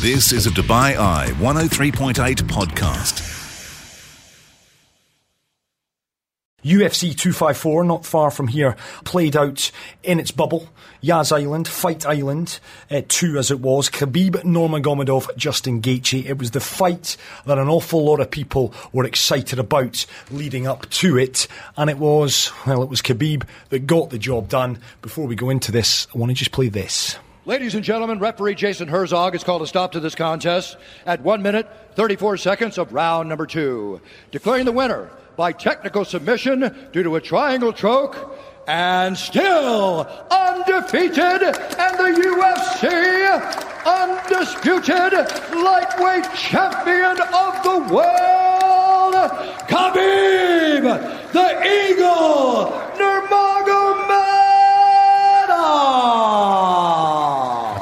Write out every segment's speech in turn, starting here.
This is a Dubai Eye 103.8 podcast. UFC 254, not far from here, played out in its bubble. Yas Island, Fight Island, uh, 2 as it was. Khabib Nurmagomedov, Justin Gaethje. It was the fight that an awful lot of people were excited about leading up to it. And it was, well, it was Khabib that got the job done. Before we go into this, I want to just play this. Ladies and gentlemen, referee Jason Herzog has called a stop to this contest at 1 minute 34 seconds of round number two, declaring the winner by technical submission due to a triangle choke and still undefeated and the UFC undisputed lightweight champion of the world, Khabib the Eagle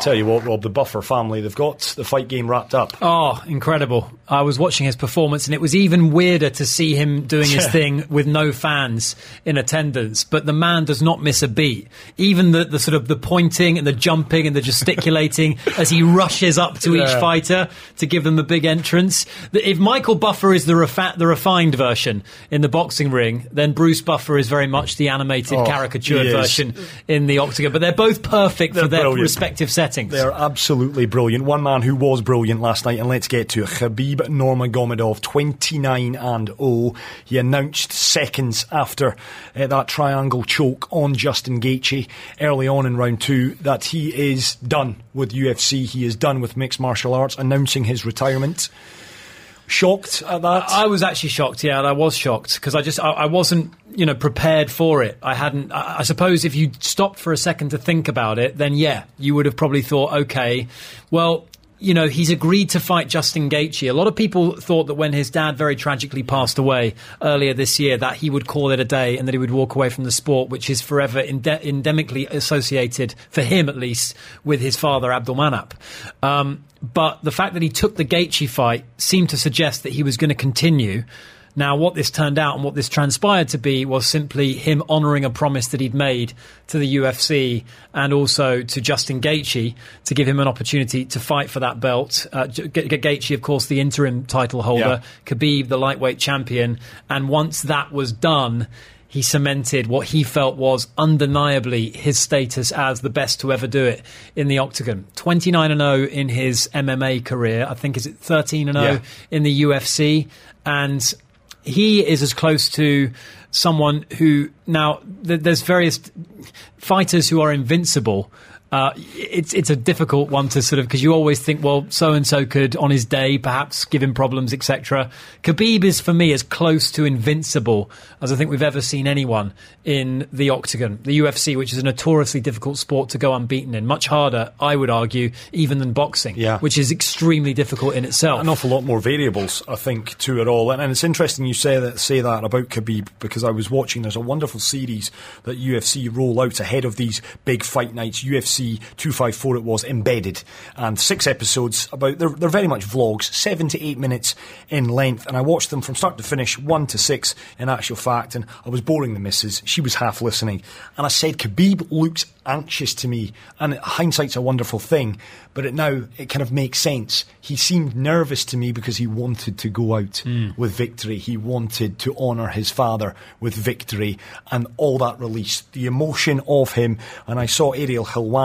tell you what, Rob, the Buffer family, they've got the fight game wrapped up. Oh, incredible. I was watching his performance and it was even weirder to see him doing his thing with no fans in attendance. But the man does not miss a beat. Even the, the sort of the pointing and the jumping and the gesticulating as he rushes up to each fighter to give them a big entrance. If Michael Buffer is the, refa- the refined version in the boxing ring, then Bruce Buffer is very much the animated, Oh, caricatured version in the octagon. But they're both perfect for They're their brilliant. respective settings. They're absolutely brilliant. One man who was brilliant last night, and let's get to it. Khabib Nurmagomedov, 29 and 0. He announced seconds after uh, that triangle choke on Justin Gaethje early on in round two that he is done with UFC. He is done with mixed martial arts, announcing his retirement. Shocked at that? I was actually shocked. Yeah, I was shocked because I just I, I wasn't you know prepared for it. I hadn't. I, I suppose if you stopped for a second to think about it, then yeah, you would have probably thought, okay, well. You know, he's agreed to fight Justin Gaethje. A lot of people thought that when his dad very tragically passed away earlier this year, that he would call it a day and that he would walk away from the sport, which is forever ende- endemically associated, for him at least, with his father, Abdulmanap. Um, but the fact that he took the Gaethje fight seemed to suggest that he was going to continue. Now, what this turned out and what this transpired to be was simply him honouring a promise that he'd made to the UFC and also to Justin Gaethje to give him an opportunity to fight for that belt. Uh, Gaethje, of course, the interim title holder, Khabib, the lightweight champion, and once that was done, he cemented what he felt was undeniably his status as the best to ever do it in the octagon. 29 and 0 in his MMA career. I think is it 13 and 0 Yeah. in the UFC and he is as close to someone who now th- there's various fighters who are invincible. Uh, it's it's a difficult one to sort of because you always think well so and so could on his day perhaps give him problems etc. Khabib is for me as close to invincible as I think we've ever seen anyone in the octagon, the UFC, which is a notoriously difficult sport to go unbeaten in, much harder I would argue even than boxing, Yeah. which is extremely difficult in itself. an awful lot more variables, I think, to it all. And, and it's interesting you say that say that about Khabib because I was watching. There's a wonderful series that UFC roll out ahead of these big fight nights. UFC 254 it was embedded, and six episodes about. They're, they're very much vlogs, seven to eight minutes in length, and I watched them from start to finish, one to six in actual fact. And I was boring the missus. She was half listening, and I said Khabib looks anxious to me, and hindsight's a wonderful thing, but it now it kind of makes sense. He seemed nervous to me because he wanted to go out hmm. with victory. He wanted to honour his father with victory, and all that release, the emotion of him. And I saw Ariel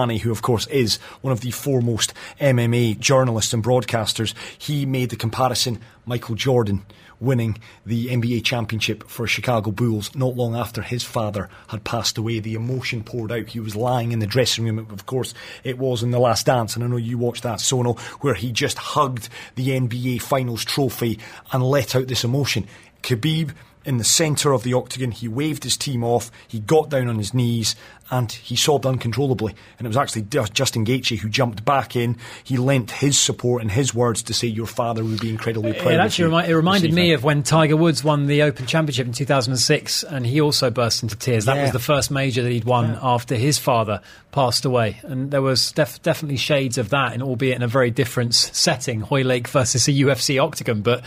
Who of course is one of the foremost MMA journalists and broadcasters. He made the comparison: Michael Jordan winning the NBA championship for Chicago Bulls not long after his father had passed away. The emotion poured out. He was lying in the dressing room. Of course, it was in The Last Dance, and I know you watched that, Sono, where he just hugged the NBA Finals trophy and let out this emotion. Khabib in the centre of the octagon, he waved his team off, he got down on his knees, and he sobbed uncontrollably. And it was actually Justin Gaethje who jumped back in. He lent his support and his words to say, "Your father would be incredibly proud." It of actually you remi- it reminded me of when Tiger Woods won the Open Championship in 2006, and he also burst into tears. That Yeah. was the first major that he'd won after his father passed away, and there was def- definitely shades of that, and albeit in a very different setting, Hoylake versus a UFC octagon. But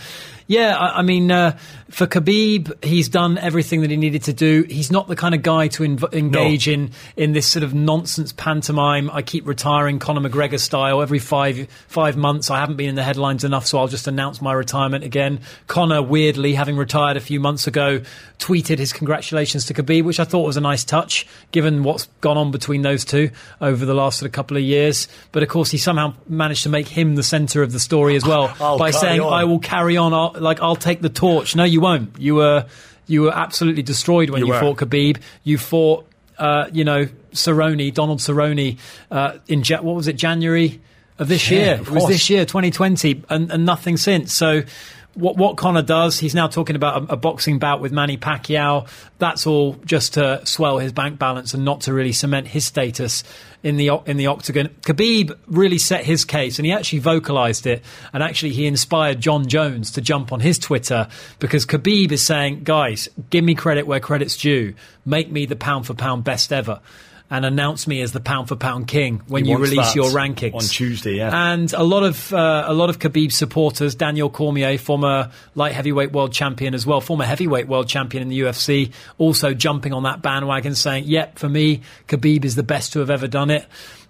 yeah, I, I mean, uh, for Khabib, he's done everything that he needed to do. He's not the kind of guy to inv- engage in in this sort of nonsense pantomime. I keep retiring Conor McGregor style every five five months. I haven't been in the headlines enough, so I'll just announce my retirement again. Conor, weirdly, having retired a few months ago, tweeted his congratulations to Khabib, which I thought was a nice touch, given what's gone on between those two over the last sort of couple of years. But of course, he somehow managed to make him the centre of the story as well oh, by saying, on. "I will carry on. I'll, like I'll take the torch." No, you won't. You were you were absolutely destroyed when You you, fought Khabib. You fought, uh, you know, Cerrone, Donald Cerrone, uh, in ja- what was it, January of this Yeah, year? of It was this year, 2020, and, and nothing since. So. What, what Conor does, he's now talking about a, a boxing bout with Manny Pacquiao. That's all just to swell his bank balance and not to really cement his status in the in the octagon. Khabib really set his case, and he actually vocalized it. And actually, he inspired Jon Jones to jump on his Twitter because Khabib is saying, "Guys, give me credit where credit's due. Make me the pound for pound best ever." And announce me as the pound for pound king when He you release your rankings on Tuesday, yeah. and a lot of uh, a lot of Khabib supporters, Daniel Cormier, former light heavyweight world champion as well, former heavyweight world champion in the UFC, also jumping on that bandwagon, saying, "Yep, for me, Khabib is the best to have ever done it."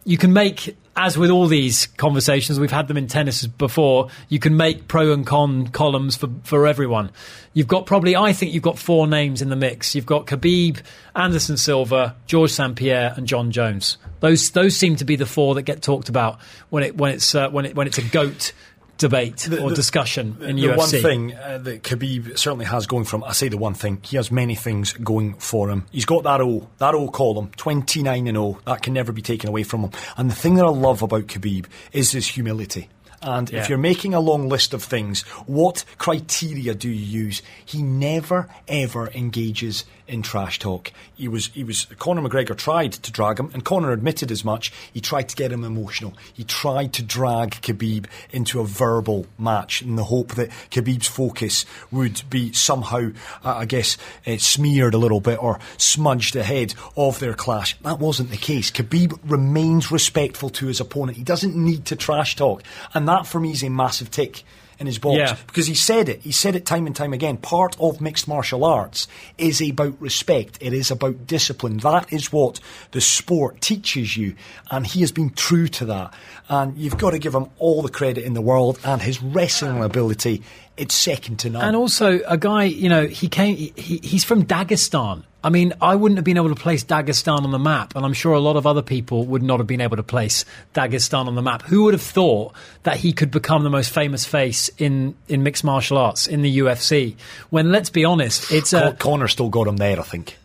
You can make, as with all these conversations, we've had them in tennis before. You can make pro and con columns for for everyone. You've got probably, I think, you've got four names in the mix. You've got Khabib, Anderson Silva, George St Pierre, and Jon Jones. Those those seem to be the four that get talked about when it when it's uh, when it when it's a goat debate or discussion in the UFC. one thing uh, that Khabib certainly has going for him, I say the one thing, he has many things going for him. He's got that O, that O column, 29 and 0, that can never be taken away from him. And the thing that I love about Khabib is his humility. And Yeah. if you're making a long list of things, what criteria do you use? He never ever engages in trash talk. He was he was Conor McGregor tried to drag him, and Conor admitted as much. He tried to get him emotional. He tried to drag Khabib into a verbal match in the hope that Khabib's focus would be somehow, uh, I guess, uh, smeared a little bit or smudged ahead of their clash. That wasn't the case. Khabib remains respectful to his opponent. He doesn't need to trash talk, and that for me is a massive tick in his box Yeah. because he said it. He said it time and time again. Part of mixed martial arts is about respect. It is about discipline. That is what the sport teaches you, and he has been true to that. And you've got to give him all the credit in the world. And his wrestling ability, it's second to none. And also, a guy, you know, he came. He, he's from Dagestan. I mean, I wouldn't have been able to place Dagestan on the map, and I'm sure a lot of other people would not have been able to place Dagestan on the map. Who would have thought that he could become the most famous face in, in mixed martial arts in the UFC? When let's be honest, it's a Conor still got him there, I think.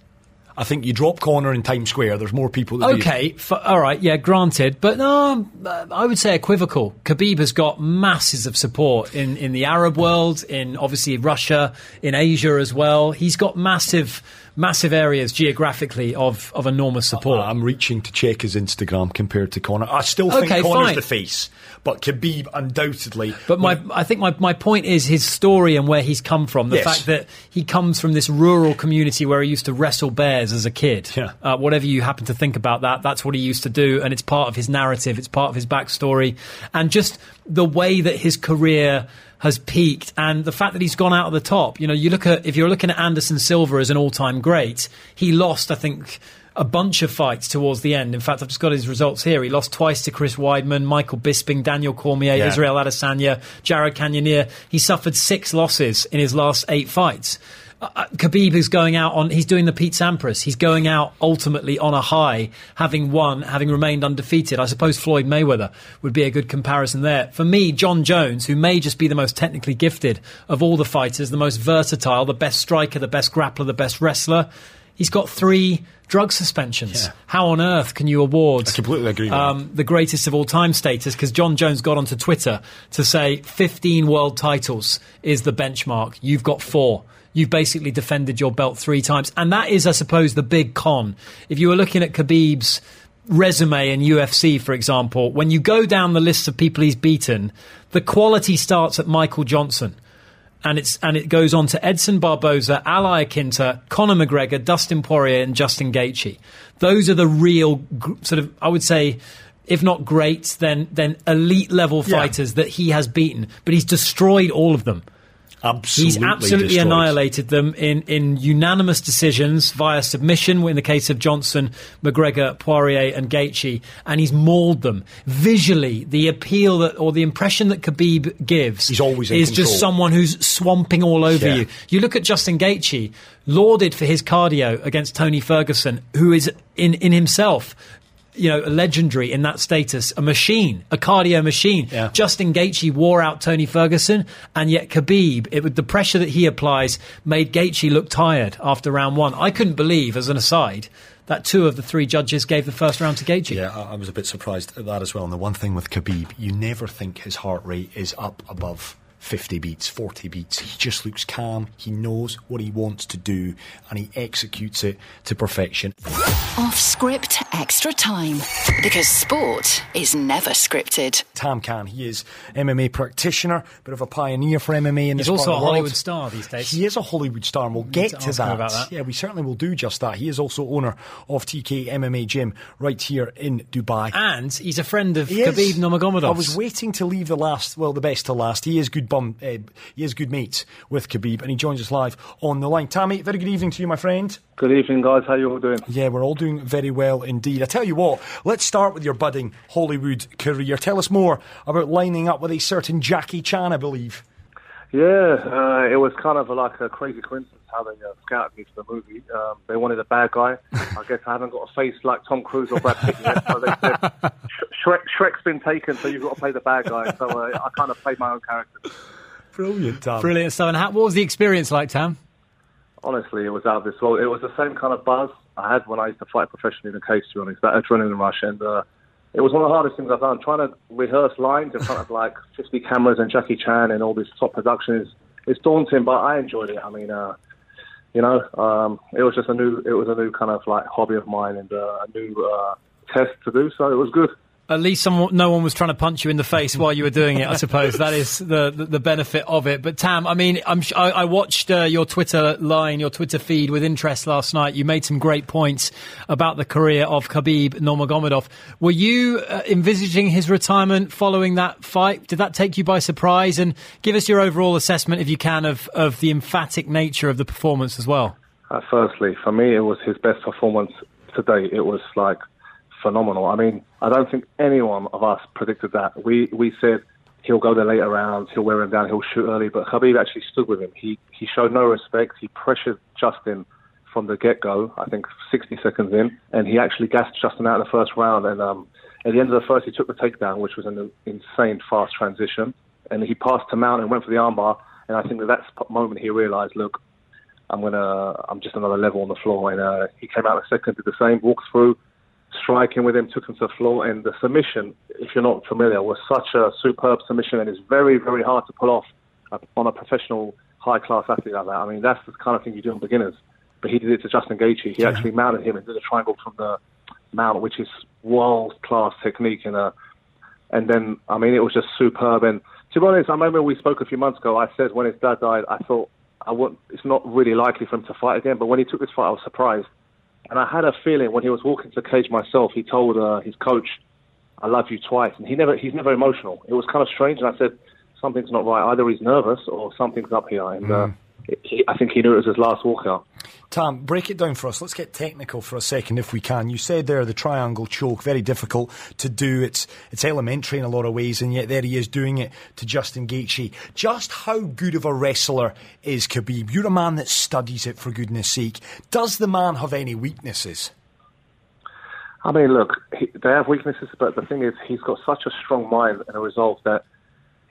I think you drop Conor in Times Square, there's more people that. Okay, f all right, yeah, granted, but no, uh, I would say equivocal. Khabib has got masses of support in, in the Arab world, in obviously Russia, in Asia as well. He's got massive, massive areas geographically of, of enormous support. I'm reaching to check his Instagram compared to Conor. I still think Okay, Conor's fine. the face, but Khabib undoubtedly. But my, I think my, my point is his story and where he's come from. The Yes. fact that he comes from this rural community where he used to wrestle bears as a kid. Yeah. Uh, whatever you happen to think about that, that's what he used to do, and it's part of his narrative. It's part of his backstory, and just the way that his career has peaked, and the fact that he's gone out of the top. You know, you look at if you're looking at Anderson Silva as an all-time great, he lost, I think. A bunch of fights towards the end. In fact, I've just got his results here. He lost twice to Chris Weidman, Michael Bisping, Daniel Cormier, Yeah. Israel Adesanya, Jared Cannonier. He suffered six losses in his last eight fights. Uh, uh, Khabib is going out on, he's doing the Pete Sampras. He's going out ultimately on a high, having won, having remained undefeated. I suppose Floyd Mayweather would be a good comparison there. For me, Jon Jones, who may just be the most technically gifted of all the fighters, the most versatile, the best striker, the best grappler, the best wrestler, he's got three drug suspensions. Yeah. How on earth can you award I completely agree with um, the greatest of all time status because Jon Jones got onto Twitter to say 15 world titles is the benchmark. You've got four. You've basically defended your belt three times. And that is, I suppose, the big con. If you were looking at Khabib's resume in UFC, for example, when you go down the list of people he's beaten, the quality starts at Michael Johnson and it's and it goes on to Edson Barboza, Al Iaquinta, Conor McGregor, Dustin Poirier, and Justin Gaethje. Those are the real sort of I would say, if not great, then then elite level Yeah. fighters that he has beaten. But he's destroyed all of them. Absolutely He's absolutely destroyed. annihilated them in, in unanimous decisions via submission in the case of Johnson, McGregor, Poirier, and Gaethje, and he's mauled them. Visually, the appeal that, or the impression that Khabib gives He's always is just someone who's swamping all over Yeah. you. You look at Justin Gaethje, lauded for his cardio against Tony Ferguson, who is in, in himself you know, legendary in that status, a machine, a cardio machine. Yeah. Justin Gaethje wore out Tony Ferguson, and yet Khabib, it, with the pressure that he applies, made Gaethje look tired after round one. I couldn't believe, as an aside, that two of the three judges gave the first round to Gaethje. Yeah, I I was a bit surprised at that as well. And the one thing with Khabib, you never think his heart rate is up above 50 beats, 40 beats. He just looks calm. He knows what he wants to do and he executes it to perfection. Off script extra time. Because sport is never scripted. Tam Khan, he is MMA practitioner, bit of a pioneer for MMA in He's this part also of a the world. Hollywood star these days. He is a Hollywood star, and we'll get to to, that. about that. Yeah, we certainly will do just that. He is also owner of TK MMA Gym right here in Dubai. And he's a friend of He is. Khabib Nurmagomedov. I was waiting to leave the last, well, the best to last. He is good bum, uh, he is good mates with Khabib, and he joins us live on the line. Tammy, very good evening to you, my friend. Good evening, guys. How you all doing? Yeah, we're all doing very well indeed. I tell you what, let's start with your budding Hollywood career. Tell us more about lining up with a certain Jackie Chan, I believe. Yeah, uh, it was kind of like a crazy coincidence how they uh, scouted me for the movie. Um, they wanted a bad guy. I guess I haven't got a face like Tom Cruise or Brad Pitt yet, so they said Shrek, Shrek's been taken, so you've got to play the bad guy. So uh, I kind of played my own character. Brilliant, Tam. Brilliant stuff. And how, what was the experience like, Tam? Honestly, it was out of this world. It was the same kind of buzz I had when I used to fight professionally in the cage, to be honest. That adrenaline rush, and uh, it was one of the hardest things I've done. Trying to rehearse lines in front of like 50 cameras and Jackie Chan and all this top production is it's daunting, but I enjoyed it. I mean, uh, you know, um, it was just a new, it was a new kind of like hobby of mine and uh, a new uh, test to do. So it was good. At least someone, no one was trying to punch you in the face while you were doing it. I suppose that is the, the, the benefit of it. But Tam, I mean, I, I watched uh, your Twitter line, your Twitter feed with interest last night. You made some great points about the career of Khabib Nurmagomedov. Were you uh, envisaging his retirement following that fight? Did that take you by surprise? And give us your overall assessment, if you can, of, of the emphatic nature of the performance as well. Uh, firstly, for me, it was his best performance to date. It was like phenomenal. I mean, I don't think anyone of us predicted that. We we said he'll go the later rounds, he'll wear him down, he'll shoot early, but Khabib actually stood with him. He he showed no respect. He pressured Justin from the get go. I think 60 seconds in, and he actually gassed Justin out in the first round. And um, at the end of the first, he took the takedown, which was an insane fast transition, and he passed to Mount and went for the armbar. And I think that that's the moment he realised, look, I'm gonna, I'm just another level on the floor. And uh, he came out a second, did the same, walked through, striking with him, took him to the floor. And the submission, if you're not familiar, was such a superb submission, and it's very, very hard to pull off on a professional, high-class athlete like that. I mean, that's the kind of thing you do on beginners. But he did it to Justin Gaethje. He actually mounted him and did a triangle from the mount, which is world-class technique. And uh, and then, I mean, it was just superb. And to be honest, I remember we spoke a few months ago. I said when his dad died, I thought I would it's not really likely for him to fight again. But when he took this fight, I was surprised. And I had a feeling when he was walking to the cage myself, he told uh, his coach, "I love you twice," and he never he's never emotional. It was kind of strange, and I said, "Something's not right. Either he's nervous or something's up here." And uh, he, I think he knew it was his last walkout. Tam, break it down for us. Let's get technical for a second, if we can. You said there the triangle choke, very difficult to do. It's it's elementary in a lot of ways, and yet there he is doing it to Justin Gaethje. Just how good of a wrestler is Khabib? You're a man that studies it, for goodness sake. Does the man have any weaknesses? I mean, look, he, they have weaknesses, but the thing is, he's got such a strong mind and a resolve that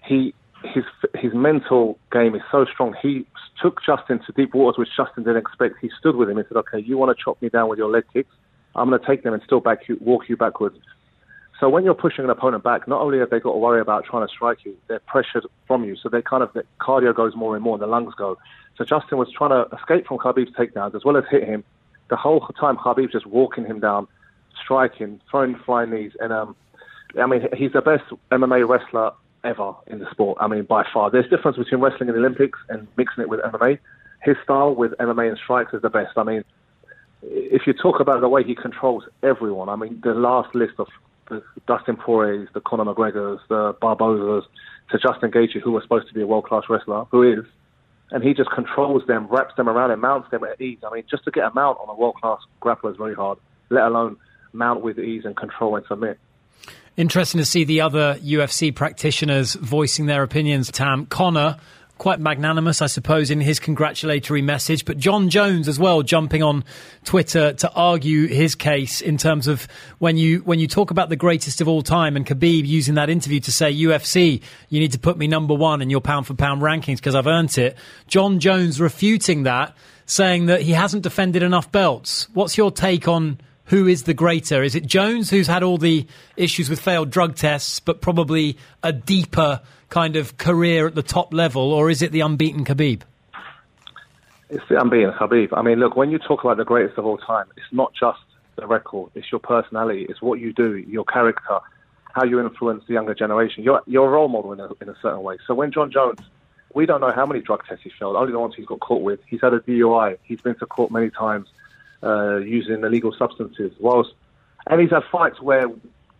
he his his mental game is so strong. He took Justin to deep waters, which Justin didn't expect. He stood with him and said, "Okay, you want to chop me down with your leg kicks? I'm going to take them and still back you, walk you backwards." So when you're pushing an opponent back, not only have they got to worry about trying to strike you, they're pressured from you. So they kind of the cardio goes more and more, and the lungs go. So Justin was trying to escape from Khabib's takedowns as well as hit him. The whole time Khabib's just walking him down, striking, throwing flying knees, and um, I mean he's the best MMA wrestler ever in the sport. I mean by far. There's difference between wrestling in the Olympics and mixing it with MMA. His style with MMA and strikes is the best. I mean, if you talk about the way he controls everyone, I mean the last list of the Dustin Poiriers, the Conor McGregors, the Barbozas, to Justin Gaethje, who was supposed to be a world class wrestler, who is. and he just controls them, wraps them around, and mounts them at ease. I mean, just to get a mount on a world class grappler is very hard, let alone mount with ease and control and submit. Interesting to see the other UFC practitioners voicing their opinions. Tam Conor, quite magnanimous, I suppose, in his congratulatory message. But Jon Jones as well, jumping on Twitter to argue his case in terms of when you when you talk about the greatest of all time, and Khabib using that interview to say UFC, you need to put me number one in your pound for pound rankings because I've earned it. Jon Jones refuting that, saying that he hasn't defended enough belts. What's your take on? Who is the greater? Is it Jones, who's had all the issues with failed drug tests, but probably a deeper kind of career at the top level, or is it the unbeaten Khabib? It's the unbeaten Khabib. I mean, look, when you talk about the greatest of all time, it's not just the record, it's your personality, it's what you do, your character, how you influence the younger generation. You're, you're a role model in a, in a certain way. So when Jon Jones, we don't know how many drug tests he failed, only the ones he's got caught with. He's had a DUI, he's been to court many times uh, using illegal substances. Whilst, and he's had fights where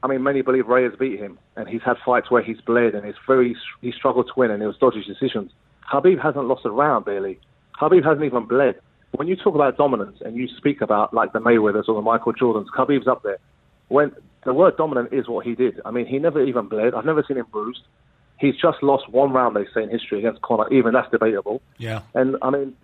I mean, many believe Reyes beat him, and he's had fights where he's bled, and he's very he struggled to win, and it was dodgy decisions. Khabib hasn't lost a round barely. Khabib hasn't even bled. When you talk about dominance and you speak about like the Mayweathers or the Michael Jordans, Khabib's up there. When the word dominant is what he did. I mean, he never even bled. I've never seen him bruised. He's just lost one round, they say in history, against Conor. Even that's debatable. Yeah. And I mean,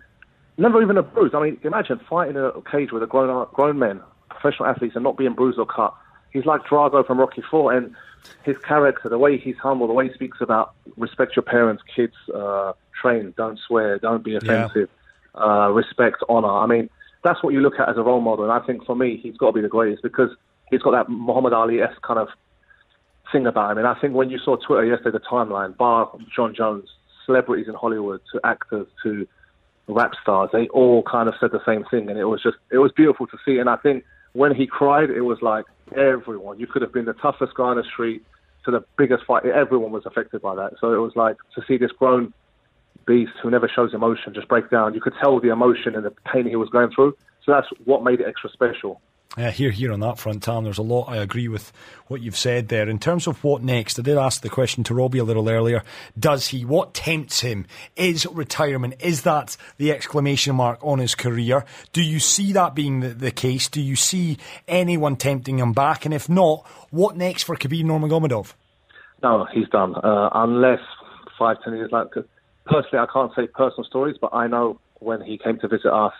never even a bruise. I mean, imagine fighting in a cage with a grown grown men, professional athletes, and not being bruised or cut he's like Drago from Rocky Four, and his character, the way he's humble, the way he speaks about respect your parents, kids, uh, train, don't swear, don't be offensive, yeah. uh, respect, honor. I mean, that's what you look at as a role model, and I think for me, he's got to be the greatest because he's got that Muhammad Ali esque kind of thing about him. And I think when you saw Twitter yesterday, the timeline, bar Jon Jones, celebrities in Hollywood to actors to rap stars, they all kind of said the same thing, and it was just it was beautiful to see. And I think when he cried, it was like everyone. You could have been the toughest guy on the street to the biggest fight. Everyone was affected by that. So it was like to see this grown beast who never shows emotion just break down. You could tell the emotion and the pain he was going through. So that's what made it extra special. Yeah, here, here on that front, Tam, there's a lot. I agree with what you've said there. In terms of what next, I did ask the question to Robbie a little earlier. Does he? What tempts him? Is retirement? Is that the exclamation mark on his career? Do you see that being the, the case? Do you see anyone tempting him back? And if not, what next for Khabib Nurmagomedov? No, he's done. Uh, unless five, ten years later. Personally, I can't say personal stories, but I know when he came to visit us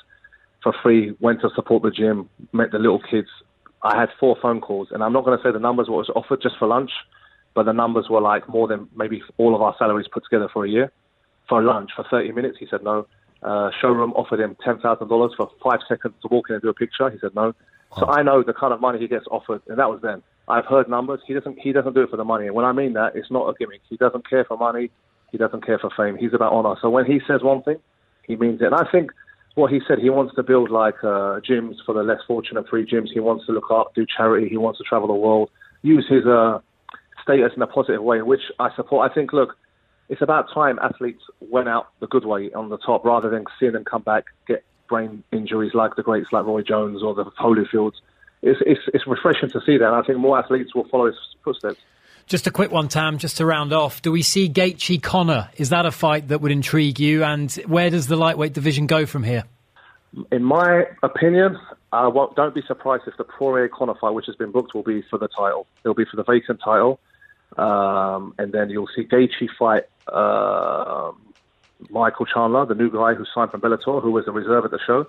for free, went to support the gym, met the little kids. I had four phone calls, and I'm not going to say the numbers what was offered just for lunch, but the numbers were like more than maybe all of our salaries put together for a year. For lunch, for 30 minutes, he said no. Uh, showroom offered him $10,000 for five seconds to walk in and do a picture. He said no. So I know the kind of money he gets offered, and that was then. I've heard numbers. He doesn't. He doesn't do it for the money. And when I mean that, it's not a gimmick. He doesn't care for money. He doesn't care for fame. He's about honor. So when he says one thing, he means it. And I think what he said, he wants to build like uh, gyms for the less fortunate, free gyms. He wants to look up, do charity. He wants to travel the world, use his uh, status in a positive way, which I support. I think, look, it's about time athletes went out the good way on the top rather than seeing them come back, get brain injuries like the greats like Roy Jones or the Holyfields. It's, it's, it's refreshing to see that. I think more athletes will follow his footsteps. Just a quick one, Tam, just to round off. Do we see Gaethje Conor? Is that a fight that would intrigue you? And where does the lightweight division go from here? In my opinion, uh, well, don't be surprised if the Poirier Conor fight, which has been booked, will be for the title. It'll be for the vacant title. Um, and then you'll see Gaethje fight uh, Michael Chandler, the new guy who signed from Bellator, who was a reserve at the show.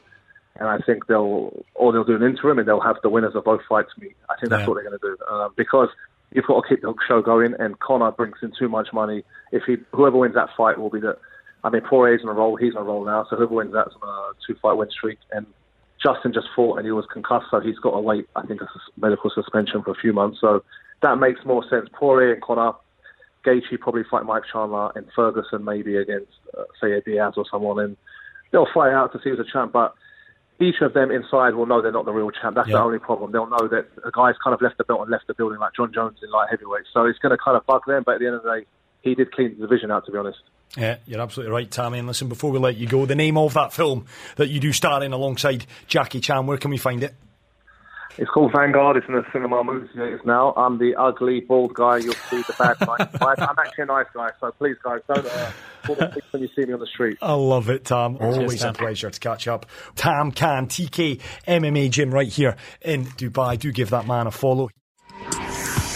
And I think they'll, or they'll do an interim and they'll have the winners of both fights meet. I think that's yeah. what they're going to do. Um, because you've got to keep the show going, and Conor brings in too much money. If he, whoever wins that fight will be the. I mean, Poirier's on a roll. He's on a roll now. So whoever wins that's on a two-fight win streak. And Justin just fought, and he was concussed, so he's got to wait. I think a medical suspension for a few months. So that makes more sense. Poirier and Conor. Gaethje probably fight Mike Chandler and Ferguson maybe against, uh, say, a Diaz or someone, and they'll fight out to see who's a champ. But each of them inside will know they're not the real champ. That's yeah. the only problem. They'll know that a guy's kind of left the belt and left the building like Jon Jones in light heavyweight. So it's going to kind of bug them. But at the end of the day, he did clean the division out, to be honest. Yeah, you're absolutely right, Tammy. And listen, before we let you go, the name of that film that you do star in alongside Jackie Chan, where can we find it? It's called Vanguard. It's in the cinema movie theaters now. I'm the ugly, bald guy. You'll see the bad guy. I'm actually a nice guy, so please, guys, don't. Uh, when you see me on the street. I love it, Tom. Always Tam. a pleasure to catch up. Tam Khan, TK MMA gym right here in Dubai. Do give that man a follow.